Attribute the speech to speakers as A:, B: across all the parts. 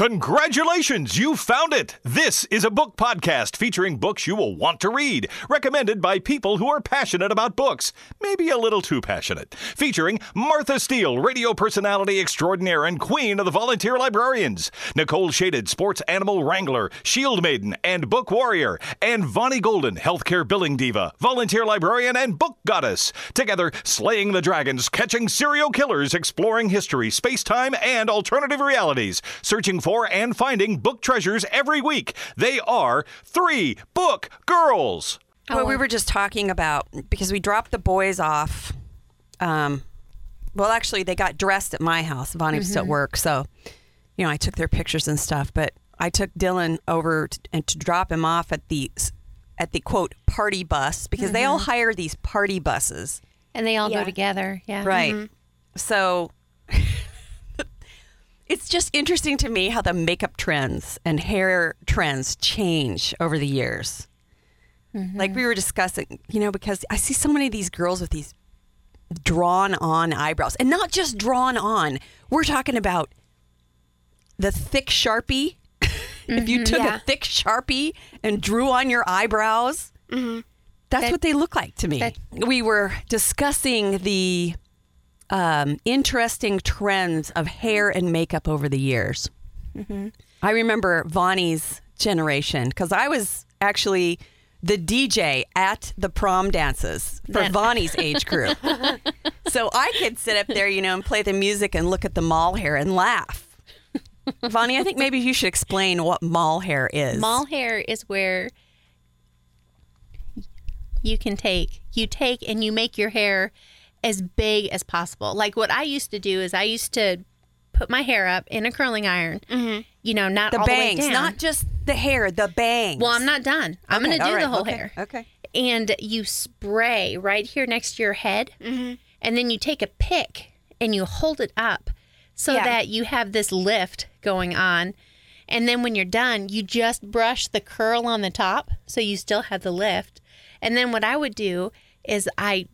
A: Congratulations, you found it! This is a book podcast featuring books you will want to read, recommended by people who are passionate about books, maybe a little too passionate. Featuring Martha Steele, radio personality extraordinaire and queen of the volunteer librarians, Nicole Shaded, sports animal wrangler, shield maiden, and book warrior, and Vonnie Golden, healthcare billing diva, volunteer librarian, and book goddess. Together, slaying the dragons, catching serial killers, exploring history, space time, and alternative realities, searching for and finding book treasures every week. They are Three Book Girls.
B: Well, we were just talking about because we dropped the boys off. Um, well, actually, they got dressed at my house. Vonnie was still at mm-hmm. work, so you know I took their pictures and stuff. But I took Dylan over to, and to drop him off at the at the quote party bus because they all mm-hmm. hire these party buses,
C: And they all
D: Yeah.
C: go together. Yeah.
B: right? Mm-hmm. So it's just interesting to me how the makeup trends and hair trends change over the years. Mm-hmm. Like we were discussing, you know, because I see so many of these girls with these drawn on eyebrows and not just drawn on. We're talking about the thick Sharpie. if you mm-hmm, took
D: Yeah.
B: a thick Sharpie and drew on your eyebrows, mm-hmm. that's
C: That-
B: what they look like to me.
C: that-
B: we were discussing the um, interesting trends of hair and makeup over the years. I remember Vonnie's generation because I was actually the DJ at the prom dances for
C: That-
B: Vonnie's age group. so I could sit up there, you know, and play the music and look at the mall hair and laugh. Vonnie, I think maybe you should explain what mall hair is.
C: Mall hair is where you can take, you take and you make your hair as big as possible. Like what I used to do is I used to put my hair up in a curling iron. Mm-hmm. You know, not
B: the
C: all
B: bangs,
C: the
B: not just the hair, the bangs.
C: well, I'm not done. I'm
B: Okay,
C: going to do
B: right,
C: the whole
B: okay,
C: hair.
B: Okay.
C: and you spray right here next to your head mm-hmm. and then you take a pick and you hold it up so
D: Yeah.
C: that you have this lift going on and then when you're done you just brush the curl on the top so you still have the lift and then what i would do is i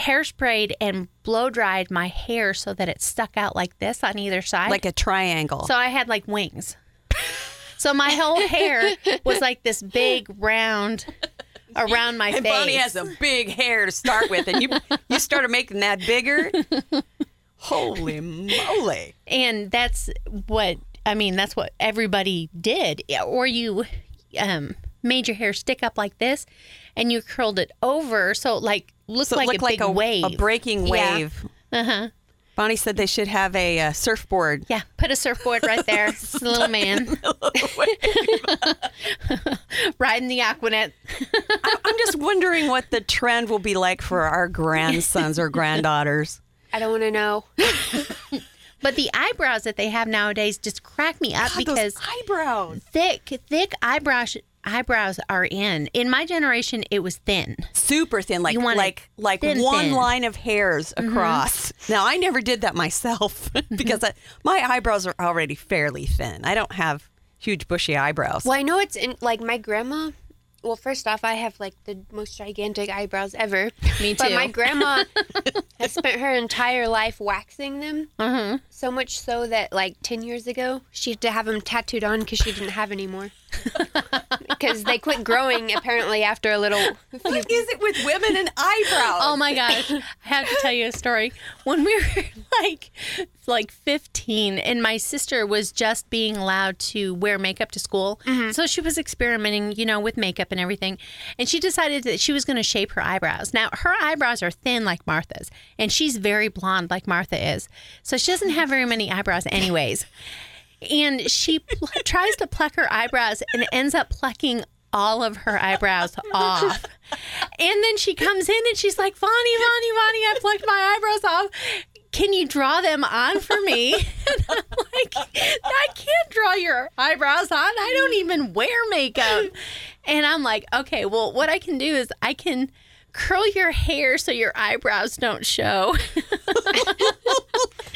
C: hairsprayed and blow dried my hair so that it stuck out like this on either side
B: Like a triangle.
C: so I had like wings. So my whole hair was like this big round around my
B: And
C: face.
B: Vonnie has a big hair to start with, and you you started making that bigger. Holy moly!
C: and that's what I mean. That's what everybody did. Or you um, made your hair stick up like this, and you curled it over so it like looked
B: So
C: like
B: looked
C: a big
B: a,
C: wave.
B: a breaking
C: Yeah.
B: wave.
C: Uh huh.
B: Vonnie said they should have a, uh surfboard.
C: Yeah. Put a surfboard right there. It's a little man riding the Aquanet.
B: I'm just wondering what the trend will be like for our grandsons or granddaughters.
D: I don't want to know.
C: But the eyebrows that they have nowadays just crack me up
B: God, those
C: because
B: eyebrows,
C: thick, thick eyebrows eyebrows are in. In my generation, it was thin.
B: super thin, like
C: You want it
B: like like
C: thin,
B: one
C: thin.
B: line of hairs mm-hmm. across. Now I never did that myself because I, my eyebrows are already fairly thin. I don't have huge bushy eyebrows.
D: Well, I know it's in like my grandma. Well, first off, I have like the most gigantic eyebrows ever.
C: Me too.
D: But my grandma has spent her entire life waxing them.
C: Uh-huh.
D: So much so that like 10 years ago, she had to have them tattooed on because she didn't have any more. Because they quit growing apparently after a little.
B: What is it with women and eyebrows?
C: Oh my gosh. I have to tell you a story. When we were like like 15 and my sister was just being allowed to wear makeup to school. Mm-hmm. So she was experimenting, you know, with makeup and everything. And she decided that she was going to shape her eyebrows. Now, her eyebrows are thin like Martha's, and she's very blonde like Martha is. So she doesn't have very many eyebrows anyways. And she pl- tries to pluck her eyebrows and ends up plucking all of her eyebrows off. And then she comes in and she's like, Vonnie, Vonnie, Vonnie, I plucked my eyebrows off. Can you draw them on for me? And I'm like, I can't draw your eyebrows on. I don't even wear makeup. And I'm like, okay, well, what I can do is I can curl your hair so your eyebrows don't show.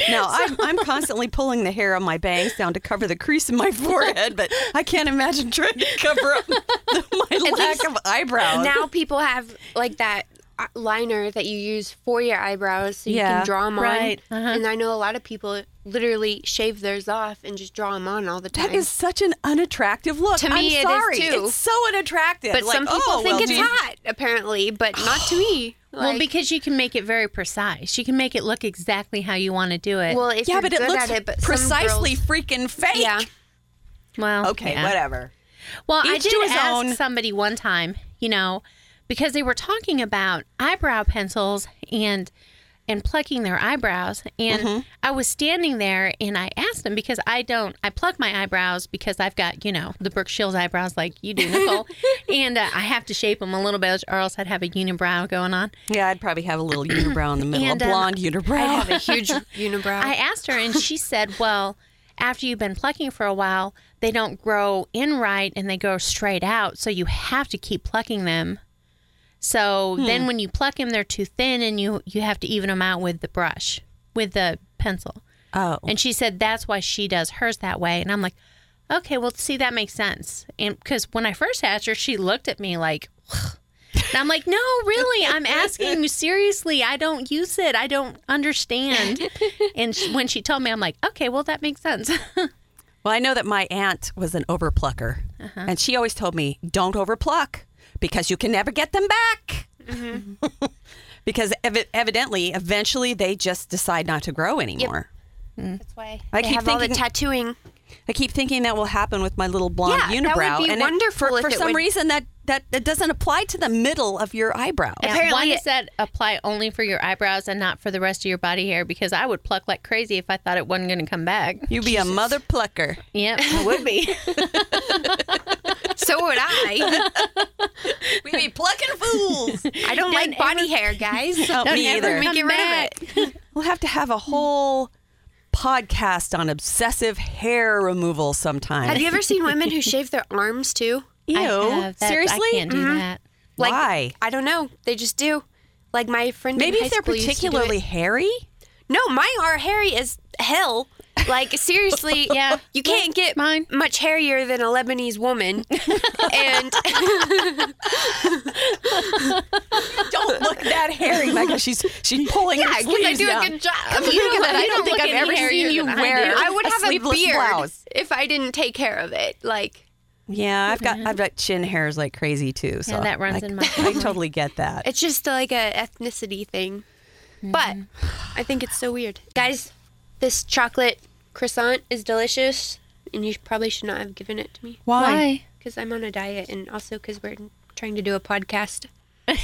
B: Now I'm, I'm constantly pulling the hair on my bangs down to cover the crease in my forehead, but I can't imagine trying to cover up the, my lack of eyebrows.
D: Now people have like that liner that you use for your eyebrows so you
B: Yeah,
D: can draw them
C: right.
D: on.
C: Uh-huh.
D: And I know a lot of people literally shave theirs off and just draw them on all the time.
B: That is such an unattractive look.
D: To me,
B: I'm
D: it is
B: sorry.
D: too.
B: It's so unattractive.
D: but
B: Like,
D: some people
B: oh,
D: think
B: well,
D: it's
B: gee.
D: hot, apparently, but not to me.
C: well, because you can make it very precise. You can make it look exactly how you want to do it.
D: well, if
B: Yeah,
D: you're
B: but it looks
D: at it, but
B: precisely
D: girls-
B: freaking fake.
D: yeah.
C: well,
B: Okay,
C: yeah.
B: whatever.
C: Well, I
B: Each to
C: did ask
B: own.
C: somebody one time, you know, because they were talking about eyebrow pencils and and plucking their eyebrows, and
B: Mm-hmm.
C: I was standing there and I asked them because I don't, I pluck my eyebrows because I've got you know the Brooke Shields eyebrows like you do, Nicole, and uh, I have to shape them a little bit or else I'd have a unibrow going on.
B: Yeah, I'd probably have a little unibrow in the middle,
C: And,
B: a
C: um,
B: blonde unibrow.
D: I have a huge unibrow.
C: I asked her, and she said, "Well, after you've been plucking for a while, they don't grow in right and they go straight out, so you have to keep plucking them. So
B: Hmm.
C: then, when you pluck them, they're too thin, and you you have to even them out with the brush, with the pencil."
B: oh,
C: And she said that's why she does hers that way. And I'm like, okay, well, see, that makes sense. And because when I first asked her, she looked at me like, and I'm like, no, really, I'm asking you seriously. I don't use it. I don't understand. And she, when she told me, I'm like, okay, well, that makes sense.
B: Well, I know that my aunt was an overplucker, and she always told me, "Don't overpluck because you can never get them back." Mm-hmm. because evi- evidently, eventually, they just decide not to grow anymore. Mm.
D: That's why
B: I keep
D: have all the
B: thinking-
D: tattooing.
B: I keep thinking that will happen with my little blonde
D: Yeah, that would
B: unibrow,
D: be
B: and it-
D: wonderful
B: for,
D: if
B: for
D: it
B: some
D: would-
B: reason, that, that that doesn't apply to the middle of your eyebrow.
C: Now,
D: Apparently
C: why does that apply only for your eyebrows and not for the rest of your body hair? Because I would pluck like crazy if I thought it wasn't going to come back.
B: You'd be a mother plucker.
C: Yep, I would be.
D: So would I.
B: We'd be plucking fools.
D: I don't like body hair, guys.
B: Oh,
C: Don't
B: me
C: ever
B: either.
D: We
C: come
D: get rid of
C: back.
D: it.
B: We'll have to have a whole podcast on obsessive hair removal sometime.
D: Have you ever seen women who shave their arms too?
B: Ew.
C: I have.
B: Seriously?
C: I can't do mm-hmm. that.
D: Like,
B: Why?
D: I don't know. They just do. Like my friend. in
B: Maybe
D: high
B: if they're
D: school used to do it.
B: particularly hairy.
D: No, mine are hairy as hell. Like seriously,
C: Yeah.
D: You can't get
C: Mine.
D: much hairier than a Lebanese woman, and
B: Don't look that hairy, Michael. She's she's pulling
D: yeah,
B: her
D: because I do
B: down.
D: a good job.
B: Come
C: You
B: here,
C: don't-
B: but I
C: you
B: don't
C: don't
B: think I've ever seen you
C: than I
B: wear.
C: do.
D: I would
B: a
D: have a beard
B: blouse.
D: if I didn't take care of it. Like
B: Yeah, I've got I've got chin hairs like crazy too. So
C: Yeah, that runs
B: I,
C: in my
B: I totally get that.
D: it's just like a ethnicity thing. But mm-hmm. I think it's so weird, guys. This chocolate croissant is delicious, and you probably should not have given it to me Why? because I'm on a diet, and also because we're trying to do a podcast.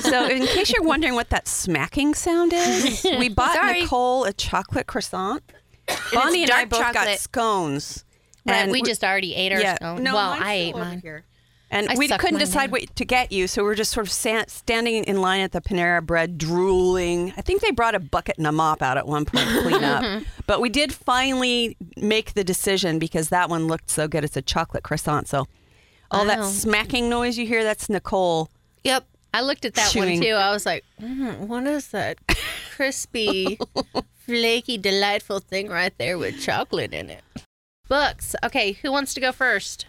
B: So, in case you're wondering what that smacking sound is, we bought
D: Sorry.
B: Nicole a chocolate croissant. Vonnie and I
D: dark
B: both got scones.
C: Right,
B: And
C: we just already ate our
B: yeah,
C: scone.
B: no,
C: well, I ate mine.
B: here. And
C: I
B: we couldn't decide what to get you, so we were just sort of standing in line at the Panera Bread, drooling. I think they brought a bucket and a mop out at one point to clean up. But we did finally make the decision because that one looked so good. It's a chocolate croissant, so all that smacking noise you hear, that's Nicole.
D: Yep.
C: I looked at that
B: Chewing.
C: one too. I was like, mm, what is that crispy, flaky, delightful thing right there with chocolate in it? Books. Okay, who wants to go first?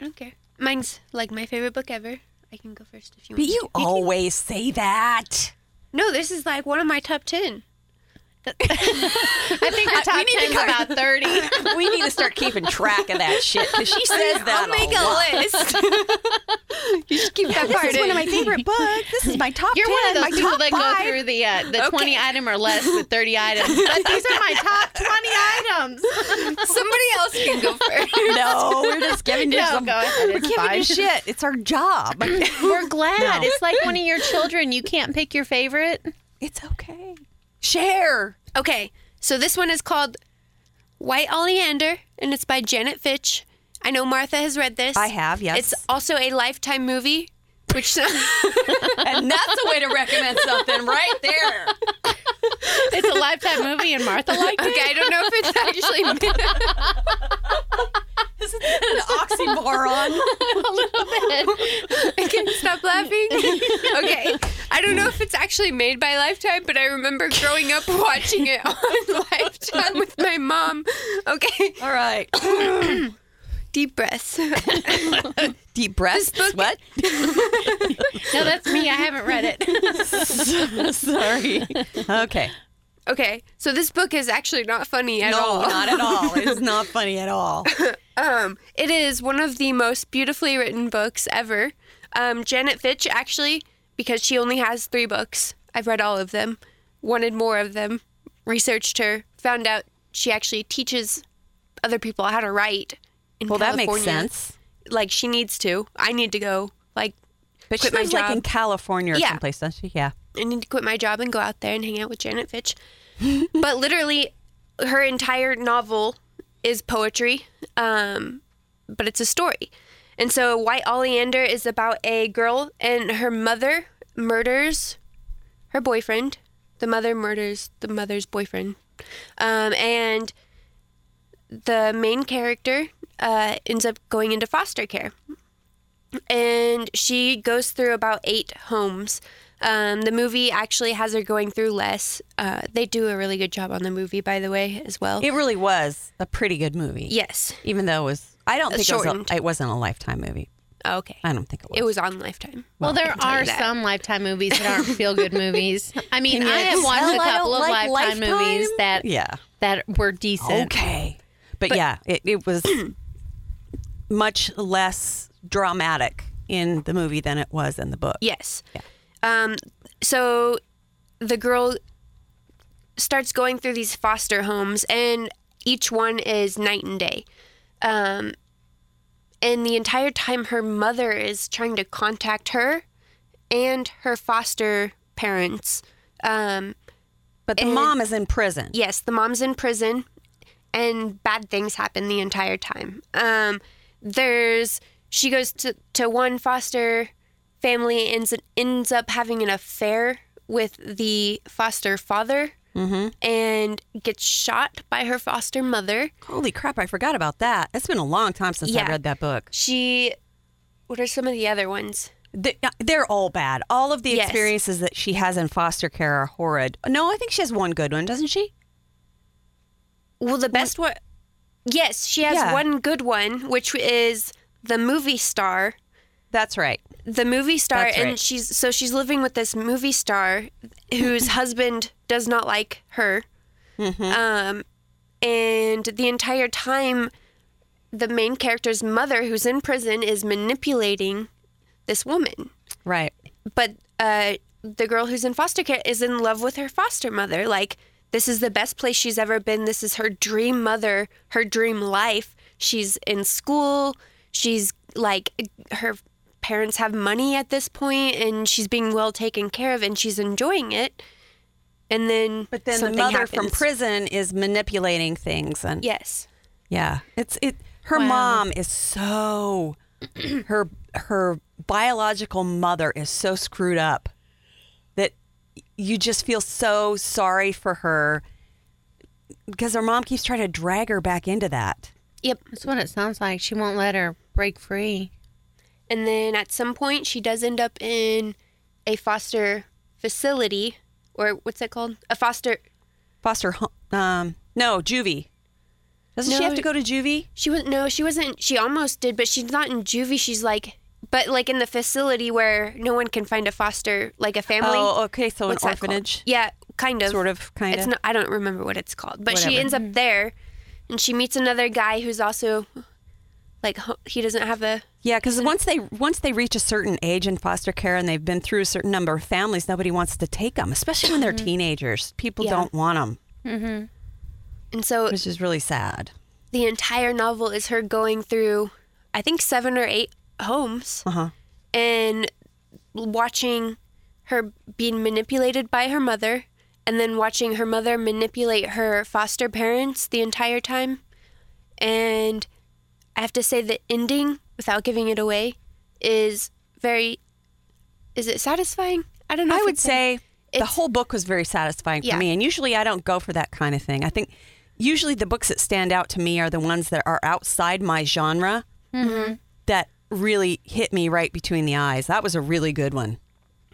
D: I don't care. Mine's like my favorite book ever. I can go first if you want.
B: But
D: want.
B: you always say that.
D: No, this is like one of my top ten.
C: I think her top
B: need to
C: ten's
B: kind
C: about thirty.
B: we need to start keeping track of that shit because she says that
D: I'll make
B: a
D: a
B: lot.
D: list. you should keep that
B: This
D: part
B: is one of my favorite books. This is my top
C: You're
B: 10,
C: one of
B: my
C: those people that
B: five.
C: go through the uh, the
D: Okay.
C: twenty item or less with thirty items. But these are my top twenty items.
D: Somebody else can go first.
B: No, we're just giving you
C: No,
B: some.
C: go ahead.
B: We're giving
C: fine.
B: you shit. It's our job.
C: We're glad.
B: No.
C: It's like one of your children. You can't pick your favorite.
B: it's okay. Share.
D: Okay, so this one is called White Oleander, and it's by Janet Fitch. I know Martha has read this.
B: I have, yes.
D: It's also a Lifetime movie, which
B: and that's a way to recommend something right there.
C: It's a lifetime movie, and Martha liked
D: okay, I don't know if it's actually
B: Isn't an oxymoron?
C: a little bit.
D: I can't stop laughing. okay, I don't know if it's actually made by Lifetime, but I remember growing up watching it on Lifetime with my mom. Okay,
B: All right.
D: deep breaths.
B: Deep breaths. What?
C: No, that's me. I haven't read it.
B: Sorry. Okay.
D: Okay, so this book is actually not funny at
B: no,
D: all.
B: not at all. It's not funny at all.
D: Um, it is one of the most beautifully written books ever. Um, Janet Fitch actually, because she only has three books, I've read all of them, wanted more of them, researched her, found out she actually teaches other people how to write. In
B: Well, that makes
D: California.
B: sense.
D: Like she needs to. I need to go. Like
B: But she
D: quit my
B: lives like in. California or
D: Yeah.
B: someplace, doesn't she? Yeah.
D: I need to quit my job and go out there and hang out with Janet Fitch. but literally, her entire novel is poetry, um, but it's a story. And so, White Oleander is about a girl and her mother murders her boyfriend. The mother murders the mother's boyfriend. Um, and the main character uh, ends up going into foster care and she goes through about eight homes. Um, the movie actually has her going through less. Uh, they do a really good job on the movie, by the way, as well.
B: It really was a pretty good movie.
D: yes.
B: Even though it was, I don't think it, was a, it wasn't a lifetime movie.
D: Oh, okay.
B: I don't think it was.
D: It was on Lifetime.
C: Well, there are some Lifetime movies that aren't feel good movies. I mean, I have watched a couple of
B: like
C: Lifetime, movies that
B: Yeah.
C: that were decent.
B: Okay. But, yeah, it, it was much less dramatic in the movie than it was in the book.
D: Yes. Um, so the girl starts going through these foster homes, and each one is night and day. Um, and the entire time, her mother is trying to contact her and her foster parents. Um,
B: But the mom is in prison.
D: yes, the mom's in prison, and bad things happen the entire time. Um, there's she goes to, to one foster family ends ends up having an affair with the foster father and gets shot by her foster mother.
B: Holy crap, I forgot about that. It's been a long time since I read that book.
D: She, what are some of the other ones?
B: They- They're all bad. All of the
D: Yes.
B: experiences that she has in foster care are horrid. No, I think she has one good one, doesn't she?
D: Well, the best one. Yes, she has
B: Yeah.
D: one good one, which is the movie star.
B: That's right.
D: the movie star
B: That's
D: and she's so she's living with this movie star whose husband does not like her
B: Mm-hmm.
D: um and the entire time the main character's mother who's in prison is manipulating this woman
B: Right.
D: but uh the girl who's in foster care is in love with her foster mother like this is the best place she's ever been. This is her dream mother her dream life. She's in school. She's like her parents have money at this point and she's being well taken care of and she's enjoying it. And then
B: But then the mother from prison is manipulating things and
D: yes.
B: Yeah, it's it her
C: Wow.
B: mom is so her her biological mother is so screwed up you just feel so sorry for her because her mom keeps trying to drag her back into that.
D: yep
C: That's what it sounds like. She won't let her break free.
D: And then at some point, she does end up in a foster facility, or what's that called? A foster.
B: Foster home um no, juvie. Doesn't she
D: No.
B: have to go to juvie?
D: She was no, she wasn't. She almost did, but she's not in juvie. She's like, but like in the facility where no one can find a foster, like a family.
B: Oh, okay, so
D: What's
B: an
D: that called?
B: orphanage.
D: Yeah, kind of.
B: Sort of, kind
D: It's
B: of.
D: not. I don't remember what it's called, but she ends up there, and she meets another guy who's also, like, he doesn't have a.
B: Yeah, because once they once they reach a certain age in foster care and they've been through a certain number of families, nobody wants to take them, especially when they're teenagers. People
D: Yeah.
B: don't want them, Mhm.
D: And so
B: which is really sad.
D: the entire novel is her going through, I think seven or eight homes.
B: Uh huh.
D: and watching her being manipulated by her mother and then watching her mother manipulate her foster parents the entire time and i have to say the ending without giving it away is very is it satisfying i don't know
B: I would say the whole book was very satisfying for
D: Yeah.
B: me, and usually I don't go for that kind of thing. I think usually the books that stand out to me are the ones that are outside my genre that really hit me right between the eyes. That was a really good one.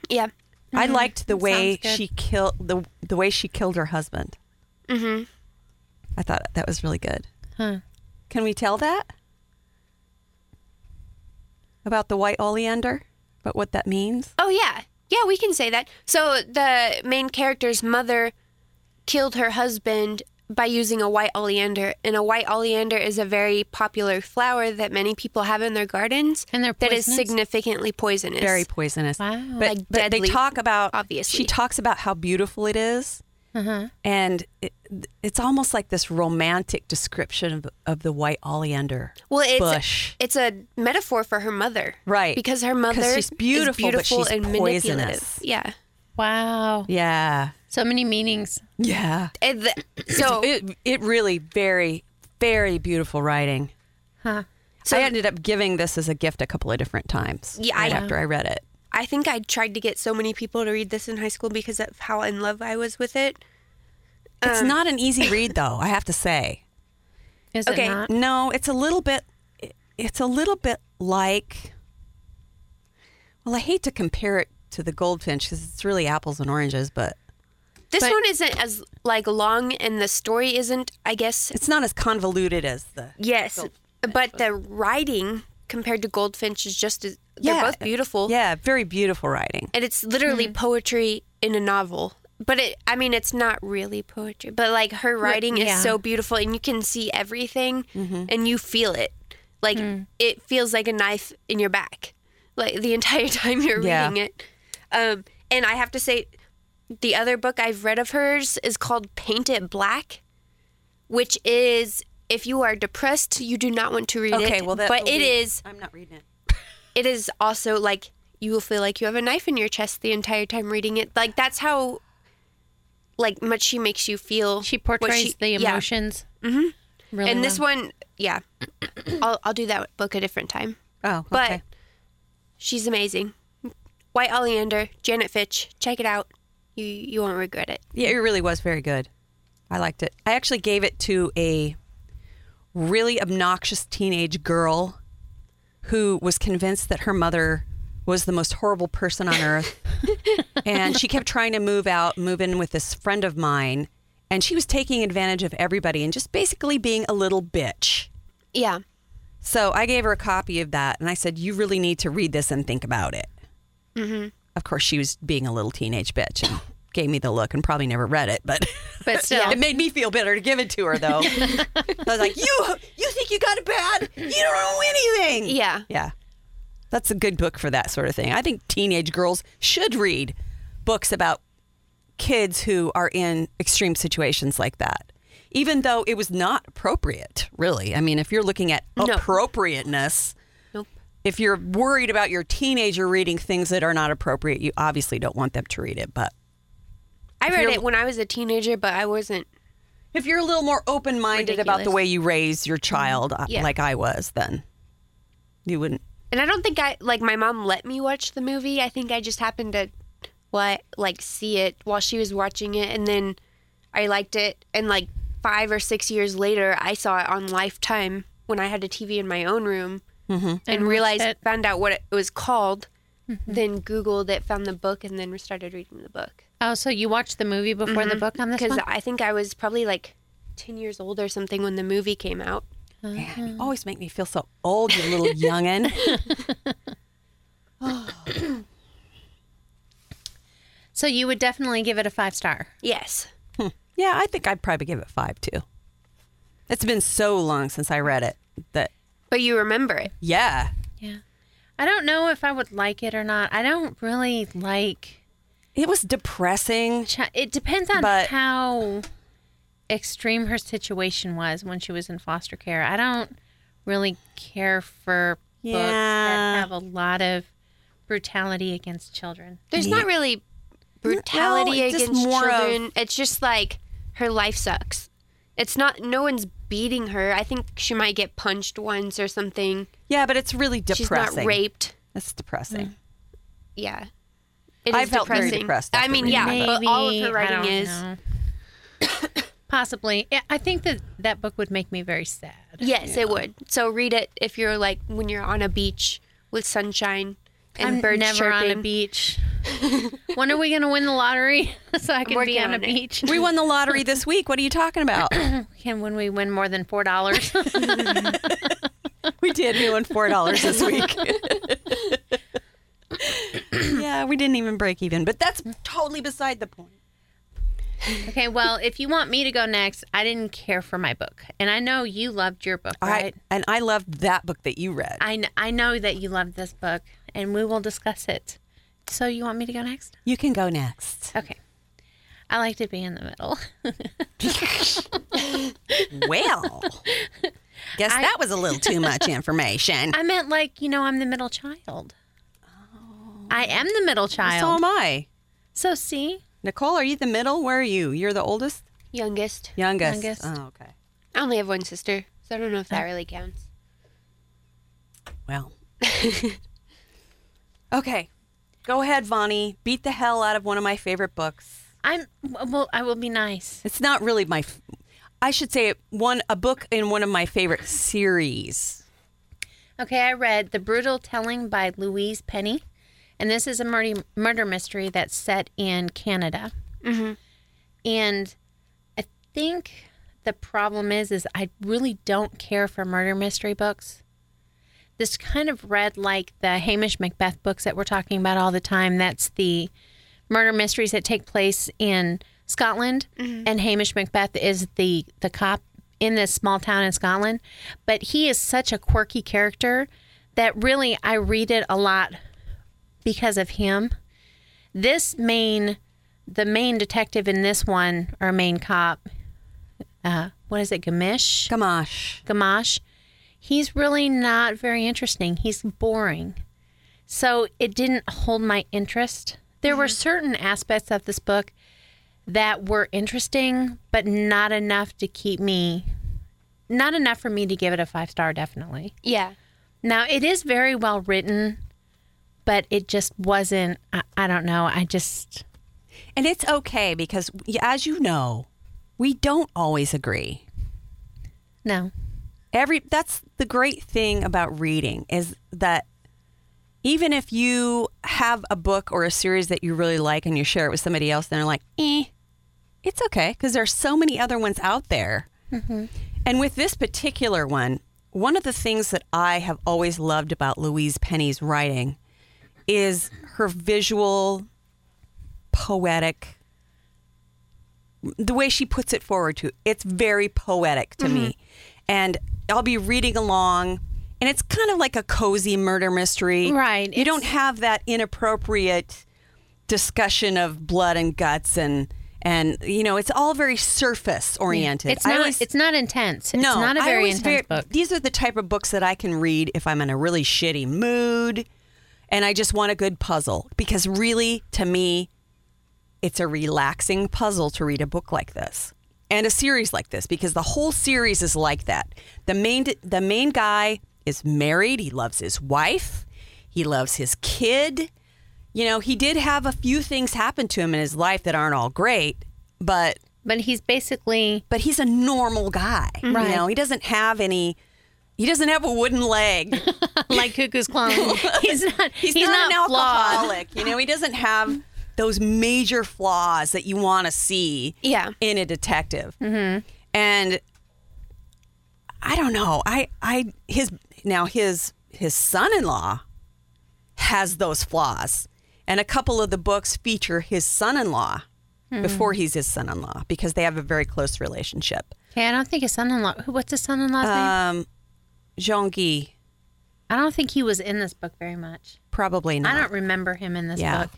D: yeah
B: I liked the way she killed the the way she killed her husband.
D: mm-hmm.
B: I thought that was really good.
C: Huh.
B: Can we tell that about the white oleander? But what that means?
D: oh yeah yeah we can say that so the main character's mother killed her husband by using a white oleander. And a white oleander is a very popular flower that many people have in their gardens.
C: And they're
D: that is significantly poisonous.
B: Very poisonous.
C: Wow.
B: But,
D: Like
B: but they talk about
D: obviously.
B: She talks about how beautiful it is.
C: Uh-huh.
B: And it, it's almost like this romantic description of, of the white oleander
D: well, it's
B: bush.
D: it's a metaphor for her mother,
B: Right.
D: Because her mother
B: she's beautiful,
D: is beautiful
B: but she's
D: and
B: poisonous.
D: manipulative. Yeah.
C: Wow.
B: yeah.
C: So many meanings.
B: Yeah.
D: And the- so
B: It, it really very, very beautiful writing.
C: Huh.
D: So-
B: I ended up giving this as a gift a couple of different times
D: Yeah,
B: right
D: I-
B: after I read it.
D: I think I tried to get so many people to read this in high school because of how in love I was with it.
B: It's
D: Um,
B: not an easy read, though, I have to say.
C: Is
D: Okay.
C: it not?
B: No, it's a little bit. It's a little bit like. Well, I hate to compare it to the goldfinch because it's really apples and oranges, but
D: This
C: But-
D: one isn't as like long, and the story isn't. I guess
B: it's not as convoluted as the.
D: yes, but the writing compared to Goldfinch is just as. They're both beautiful.
B: Yeah, very beautiful writing.
D: and it's literally hmm. poetry in a novel. But it, I mean, it's not really poetry. But like her writing
C: yeah.
D: is so beautiful, and you can see everything, mm-hmm. and you feel it. Like hmm. it feels like a knife in your back, like the entire time you're
B: Yeah.
D: reading it. Um, and I have to say, the other book I've read of hers is called Paint It Black, which is if you are depressed, you do not want to read it.
B: Okay, well, that.
D: but
B: will
D: it
B: be-
D: is
B: I'm not reading it.
D: it is also like you will feel like you have a knife in your chest the entire time reading it. Like that's how like much she makes you feel.
C: She portrays
D: she-
C: the
D: yeah.
C: emotions. Mm-hmm. Really
D: And this one, yeah, I'll I'll do that book a different time.
B: Oh,
D: But she's amazing. White Oleander, Janet Fitch. Check it out. You you won't regret it.
B: Yeah, it really was very good. I liked it. I actually gave it to a really obnoxious teenage girl who was convinced that her mother was the most horrible person on earth. and she kept trying to move out, move in with this friend of mine. And she was taking advantage of everybody and just basically being a little bitch.
D: Yeah.
B: So I gave her a copy of that and I said, You really need to read this and think about it. Mm-hmm. Of course, she was being a little teenage bitch and gave me the look and probably never read it, but.
C: but still,
B: It made me feel better to give it to her, though. I was like, "You, you think you got it bad? You don't know anything."
D: Yeah.
B: yeah. That's a good book for that sort of thing. I think teenage girls should read books about kids who are in extreme situations like that, even though it was not appropriate. Really, I mean, if you're looking at appropriateness,
D: Nope.
B: if you're worried about your teenager reading things that are not appropriate, you obviously don't want them to read it. But
D: I read it when I was a teenager, but I wasn't.
B: If you're a little more open minded about the way you raise your child, uh,
D: Yeah.
B: like I was, then you wouldn't.
D: And I don't think I like my mom let me watch the movie. I think I just happened to what like see it while she was watching it and then I liked it and like 5 or 6 years later I saw it on Lifetime when I had a TV in my own room and,
C: And
D: realized
C: it.
D: found out what it was called. Then googled it, found the book and then started reading the book.
C: Oh, so you watched the movie before the mm-hmm. book on this
D: Cuz? I think I was probably like 10 years old or something when the movie came out.
B: Man, you uh-huh. always make me feel so old, you little youngin.
C: So you would definitely give it a five star.
D: Yes. Hmm.
B: yeah, I think I'd probably give it five too. It's been so long since I read it that,
D: But you remember it.
B: yeah,
C: Yeah. I don't know if I would like it or not. I don't really like.
B: It was depressing.
C: It depends on
B: But-
C: how extreme her situation was when she was in foster care. I don't really care for books that have a lot of brutality against children.
D: There's not really brutality
B: it's
D: against
B: more of-
D: children. It's just like her life sucks. It's not. No one's beating her. I think she might get punched once or something.
B: Yeah, but it's really depressing.
D: She's not raped.
B: That's depressing.
D: Yeah. It is
B: I felt very
D: depressing.
B: depressed
D: I mean, yeah,
B: it.
D: but all of her
C: I
D: writing is.
C: know. Possibly. I think that that book would make me very sad.
D: Yes, it would. So read it if you're like when you're on a beach with sunshine and
C: I'm
D: birds
C: never on a beach. when are we going to win the lottery so I can be
D: working
C: on a
D: it.
C: beach?
B: We won the lottery this week. What are you talking about?
C: Can when we win more than four dollars?
B: we did. We won four dollars this week. Yeah, we didn't even break even, but that's totally beside the point.
C: Okay, well, if you want me to go next, I didn't care for my book. And I know you loved your book, right?
B: I, and I loved that book that you read.
C: I, kn- I know that you loved this book, and we will discuss it. So you want me to go next?
B: you can go next.
C: Okay. I like to be in the middle.
B: Well, guess
C: I-
B: that was a little too much information.
C: I meant like, you know, I'm the middle child. I am the middle child.
B: so am I.
C: So see,
B: Nicole, are you the middle? Where are you? You're the oldest?
D: Youngest.
B: Youngest.
C: Youngest.
B: Oh, okay.
D: I only have one sister, so I don't know if that really counts.
B: Well. okay. Go ahead, Vonnie. Beat the hell out of one of my favorite books.
C: I'm well. I will be nice.
B: It's not really my. f- I should say one a book in one of my favorite series.
C: Okay, I read The Brutal Telling by Louise Penny, and this is a murder, murder mystery that's set in Canada. Mm-hmm. And I think the problem is, is I really don't care for murder mystery books. This kind of read like the Hamish Macbeth books that we're talking about all the time. That's the murder mysteries that take place in Scotland, mm-hmm. and Hamish Macbeth is the the cop in this small town in Scotland. But he is such a quirky character that really I read it a lot because of him. This main, the main detective in this one, or main cop, uh, what is it, Gamish?
B: Gamache.
C: Gamache, he's really not very interesting. He's boring. So it didn't hold my interest. There were certain aspects of this book that were interesting, but not enough to keep me, not enough for me to give it a five star, definitely.
D: Yeah.
C: Now, it is very well written, but it just wasn't, I, I don't know. I just,
B: And it's okay because, as you know, we don't always agree.
C: no.
B: Every that's the great thing about reading is that even if you have a book or a series that you really like and you share it with somebody else, then they're like, eh, it's okay because there's so many other ones out there. And with this particular one, one of the things that I have always loved about Louise Penny's writing is her visual, poetic, the way she puts it forward to it's very poetic to me. Mm-hmm. And i'll be reading along and it's kind of like a cozy murder mystery.
C: Right,
B: you
C: it's-
B: don't have that inappropriate discussion of blood and guts and and you know it's all very surface oriented.
C: It's not,
B: always-
C: it's not intense. It's
B: no,
C: not a very intense
B: very-
C: book.
B: These are the type of books that I can read if I'm in a really shitty mood and I just want a good puzzle. Because really, to me, it's a relaxing puzzle to read a book like this and a series like this because the whole series is like that. The main the main guy is married, he loves his wife, he loves his kid. You know, he did have a few things happen to him in his life that aren't all great, but
C: But he's basically
B: but he's a normal guy.
C: Right.
B: You know, he doesn't have any. He doesn't have a wooden leg.
C: like Cuckoo's Calling. he's not.
B: He's,
C: He's,
B: not, an
C: flawed.
B: alcoholic. You know, he doesn't have those major flaws that you want to see
D: Yeah.
B: in a detective. Mm-hmm. And I don't know. I I his now his his son-in-law has those flaws, and a couple of the books feature his son-in-law before he's his son-in-law because they have a very close relationship.
C: Okay, I don't think his son-in-law. What's his son-in-law's name?
B: Jean Guy,
C: I don't think he was in this book very much.
B: probably not.
C: I don't remember him in this
B: Yeah.
C: book.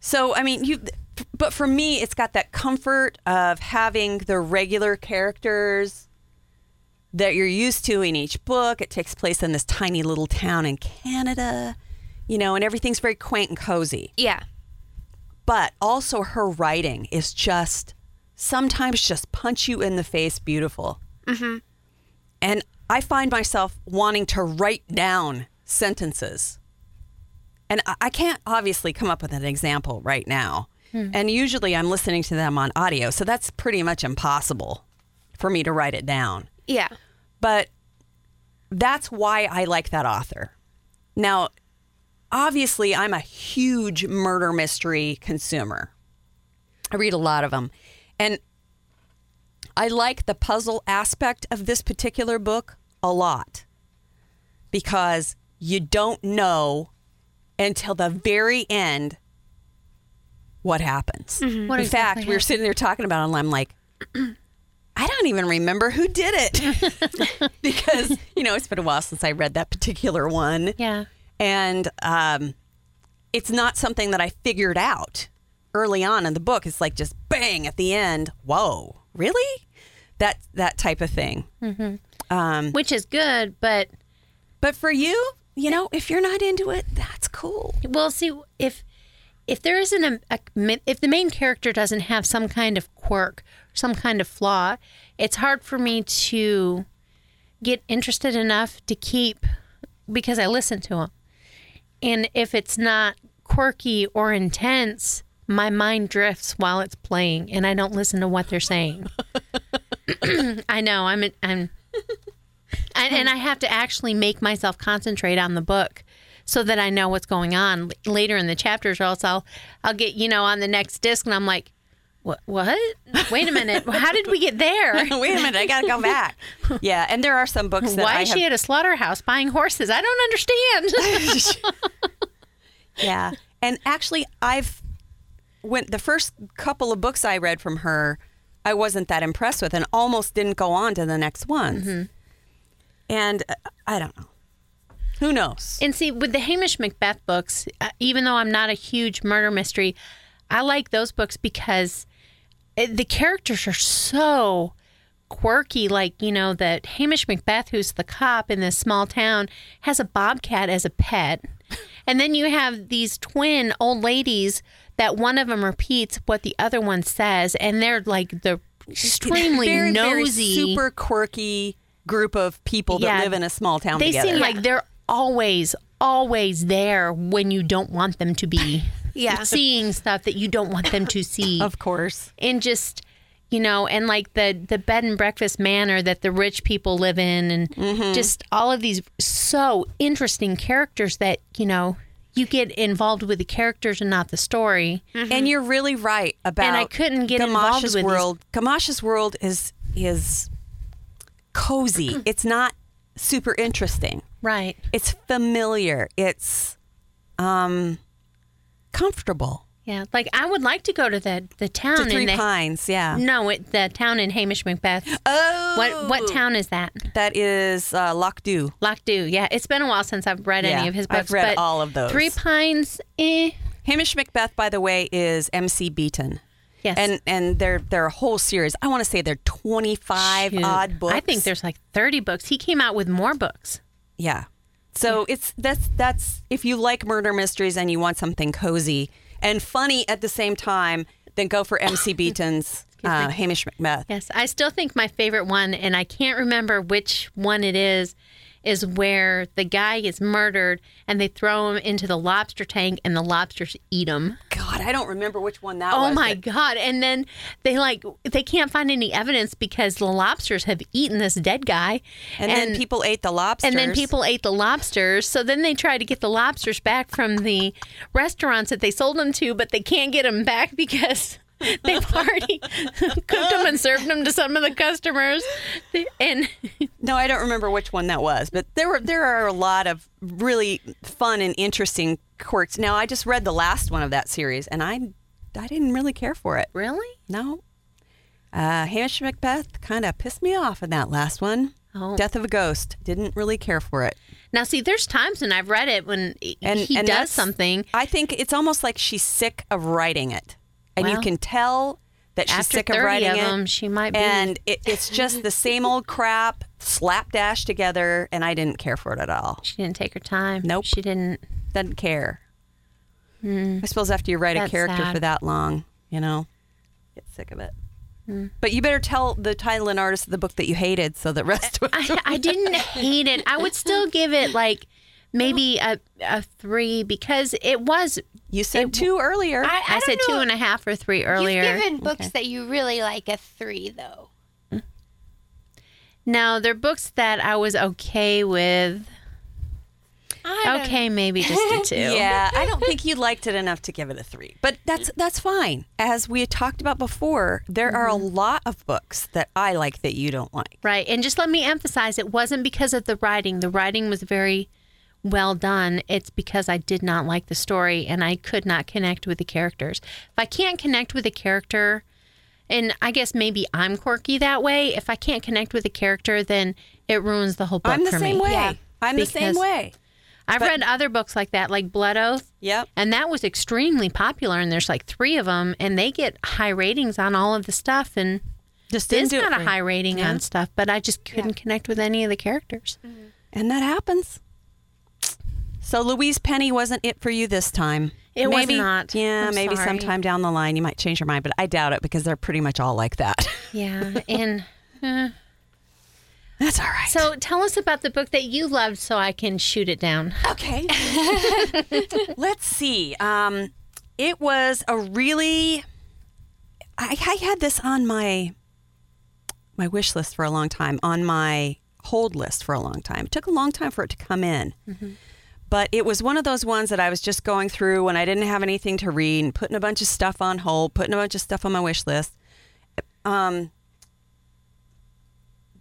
B: So I mean, you. But for me, it's got that comfort of having the regular characters that you're used to in each book. It takes place in this tiny little town in Canada, you know, and everything's very quaint and cozy.
D: Yeah.
B: But also, her writing is just sometimes just punch you in the face, beautiful. Mm-hmm. And I find myself wanting to write down sentences. And I- can't obviously come up with an example right now. Hmm. And usually I'm listening to them on audio. So that's pretty much impossible for me to write it down.
D: Yeah.
B: But that's why I like that author. Now, obviously, I'm a huge murder mystery consumer. I read a lot of them. And I like the puzzle aspect of this particular book a lot because you don't know until the very end what happens.
C: What
B: In
C: exactly
B: fact, we were sitting there talking about it, and I'm like, I don't even remember who did it because you know it's been a while since I read that particular one.
C: Yeah.
B: and um, it's not something that I figured out early on in the book. It's like just bang at the end. Whoa, really? That that type of thing. Mm-hmm. Um,
C: Which is good, but
B: but for you, you know, if you're not into it, that's cool.
C: Well, see if if there isn't a, a if the main character doesn't have some kind of quirk, some kind of flaw, it's hard for me to get interested enough to keep because I listen to them. And if it's not quirky or intense, my mind drifts while it's playing, and I don't listen to what they're saying. I know I'm I'm and, and I have to actually make myself concentrate on the book so that I know what's going on l- later in the chapters, or else I'll I'll get you know on the next disc and I'm like, what? What? Wait a minute. How did we get there?
B: Wait a minute, I gotta go back. yeah, and there are some books that
C: Why
B: I
C: is
B: have.
C: she at a slaughterhouse buying horses? I don't understand.
B: Yeah. And actually I've when the first couple of books I read from her, I wasn't that impressed with and almost didn't go on to the next ones. And uh, I don't know. Who knows?
C: and see, with the Hamish Macbeth books, uh, even though I'm not a huge murder mystery, I like those books because uh, the characters are so quirky. Like, you know, that Hamish Macbeth, who's the cop in this small town, has a bobcat as a pet. And then you have these twin old ladies that one of them repeats what the other one says, and they're like the extremely
B: very, very
C: nosy,
B: super quirky group of people that
C: Yeah.
B: live in a small town
C: they
B: together.
C: seem like they're always always there when you don't want them to be
D: Yeah.
C: seeing stuff that you don't want them to see
B: of course.
C: and just you know and like the the bed and breakfast manner that the rich people live in and
B: Mm-hmm.
C: just all of these so interesting characters that you know you get involved with the characters and not the story
B: And you're really right about
C: And I couldn't get involved
B: Gamache's
C: with these-
B: world. Gamache's world is is cozy. it's not super interesting.
C: right
B: It's familiar. It's um comfortable.
C: Yeah like i would like to go to the the
B: To
C: town
B: Three
C: in the
B: Pines, yeah.
C: no it, the town in hamish macbeth
B: Oh,
C: what what town is that
B: That is uh, Loch Dew.
C: Lochdubh, yeah. It's been a while since I've read any of his books.
B: I've read all of those.
C: Three Pines, eh.
B: Hamish Macbeth, by the way, is MC Beaton.
C: Yes.
B: And and they're they're a whole series. I want to say they're twenty five
C: Shoot.
B: odd books.
C: I think there's like 30 books. He came out with more books.
B: Yeah. So it's that's that's if you like murder mysteries and you want something cozy and funny at the same time, then go for MC Beaton's uh, Hamish Macbeth.
C: Yes. I still think my favorite one, and I can't remember which one it is, is where the guy gets murdered and they throw him into the lobster tank and the lobsters eat him.
B: God, I don't remember which one that
C: Oh
B: was.
C: my
B: but-
C: God. And then they like, they can't find any evidence because the lobsters have eaten this dead guy.
B: And, then people ate the lobsters.
C: And then people ate the lobsters. So then they try to get the lobsters back from the restaurants that they sold them to, but they can't get them back because they've already cooked them and served them to some of the customers. And
B: No, I don't remember which one that was, but there were there are a lot of really fun and interesting quirks. Now, I just read the last one of that series, and I I didn't really care for it.
C: really?
B: No, uh, Hamish Macbeth kind of pissed me off in that last one.
C: Oh.
B: Death of a Ghost. Didn't really care for it.
C: Now, see, there's times when I've read it when
B: And
C: he
B: and
C: does something.
B: I think it's almost like she's sick of writing it, and you can tell that she's sick of writing
C: of
B: it.
C: she might be.
B: and it, it's just the same old crap slapdash together, and I didn't care for it at all.
C: She didn't take her time.
B: Nope.
C: She didn't.
B: doesn't care. I suppose after you write a. Character
C: sad.
B: for that long, you know, get sick of it.
C: Hmm.
B: But you better tell the title and artist of the book that you hated, so the rest of
C: I, I didn't hate it. I would still give it like maybe a, a three because it was.
B: You said two earlier.
D: I,
C: I,
D: I
C: said
D: don't know.
C: and a half or three earlier.
D: You've given books that you really like a three, though.
C: No, they're books that I was okay with.
D: I don't-
C: Okay, maybe just a two.
B: yeah, I don't think you liked it enough to give it a three, but that's that's fine. As we had talked about before, there are a
C: Mm-hmm.
B: lot of books that I like that you don't like.
C: Right. And just let me emphasize it wasn't because of the writing. The writing was very well done, it's because I did not like the story and I could not connect with the characters. If I can't connect with a character, and I guess maybe I'm quirky that way, if I can't connect with a character, then it ruins the whole book
B: I'm the
C: for
B: same
C: me.
B: way.
D: Yeah.
B: I'm the same way.
C: I've
B: But-
C: read other books like that, like Blood Oath.
B: Yep.
C: And that was extremely popular, and there's like three of them, and they get high ratings on all of the stuff. And
B: Just
C: this
B: didn't it
C: got a high rating
B: Yeah.
C: on stuff, but I just couldn't connect with any of the characters.
B: And that happens. So Louise Penny wasn't it for you this time.
C: It was
B: maybe,
C: not.
B: Yeah,
C: I'm
B: maybe
C: sorry.
B: sometime down the line you might change your mind, but I doubt it because they're pretty much all like that.
C: Yeah, and uh,
B: That's all right.
C: so tell us about the book that you loved, so I can shoot it down.
B: Okay. Let's see. Um, it was a really. I, I had this on my my wish list for a long time, on my hold list for a long time. It took a long time for it to come in. But it was one of those ones that I was just going through when I didn't have anything to read and putting a bunch of stuff on hold, putting a bunch of stuff on my wish list. Um,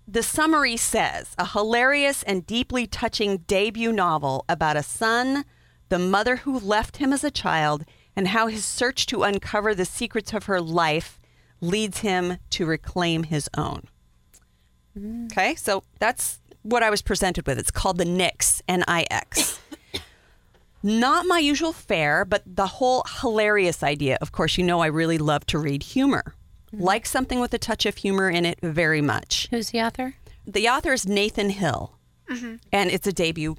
B: the summary says a hilarious and deeply touching debut novel about a son, the mother who left him as a child, and how his search to uncover the secrets of her life leads him to reclaim his own. Okay, so that's what I was presented with. It's called The Nix, N I X. Not my usual fare, but the whole hilarious idea. Of course, you know I really love to read humor. Mm-hmm. Like something with a touch of humor in it very much.
C: Who's the author?
B: The author is Nathan Hill, mm-hmm. and it's a debut.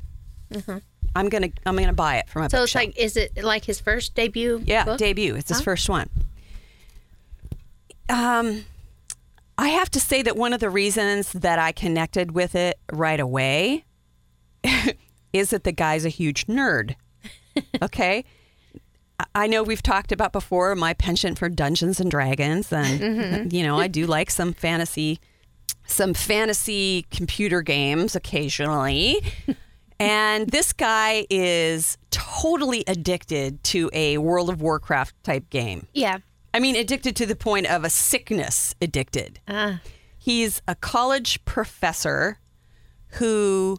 B: Mm-hmm. I'm gonna I'm gonna buy it from a
C: So it's
B: bookshelf.
C: like, is it like his first debut?
B: yeah
C: book?
B: debut. It's his first one. Um, I have to say that one of the reasons that I connected with it right away is that the guy's a huge nerd. Okay. I- know we've talked about before my penchant for Dungeons and Dragons, and you know I do like some fantasy, some fantasy computer games occasionally. and this guy is totally addicted to a World of Warcraft type game.
D: Yeah.
B: I mean, addicted to the point of a sickness addicted.
C: Ah,
B: He's a college professor who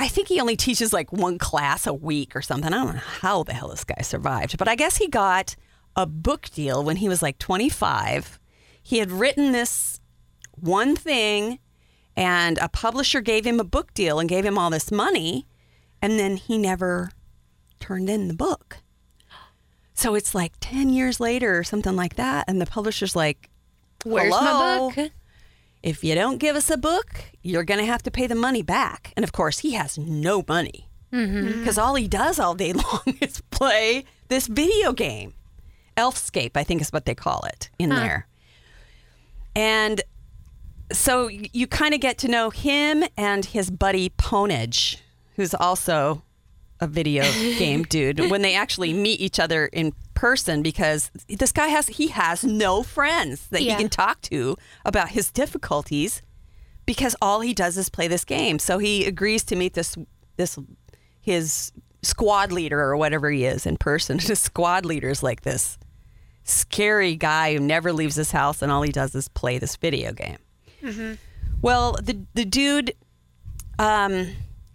B: I think he only teaches like one class a week or something. I don't know how the hell this guy survived, but I guess he got a book deal when he was like 25. He had written this one thing, and a publisher gave him a book deal and gave him all this money, and then he never turned in the book. So it's like 10 years later or something like that, and the publisher's like,
C: where's
B: Hello?
C: my book?
B: If you don't give us a book, you're going to have to pay the money back. And of course, he has no money mm-hmm. because all he does all day long is play this video game. Elfscape, I think is what they call it in there. And so you kind of get to know him and his buddy Pwnage, who's also a video game dude, when they actually meet each other in person because this guy has he has no friends that
D: Yeah.
B: he can talk to about his difficulties because all he does is play this game. So he agrees to meet this this his squad leader or whatever he is in person. His squad leader is like this scary guy who never leaves his house and all he does is play this video game. Well, the the dude, um,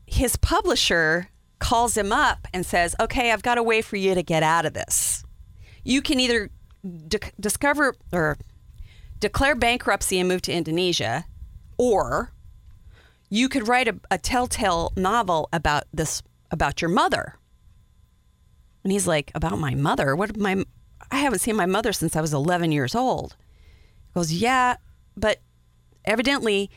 B: his publisher calls him up and says, "Okay, I've got a way for you to get out of this. You can either d- discover or declare bankruptcy and move to Indonesia, or you could write a, a telltale novel about this about your mother." And he's like, "About my mother? What my? I haven't seen my mother since I was 11 years old." He goes, "Yeah, but evidently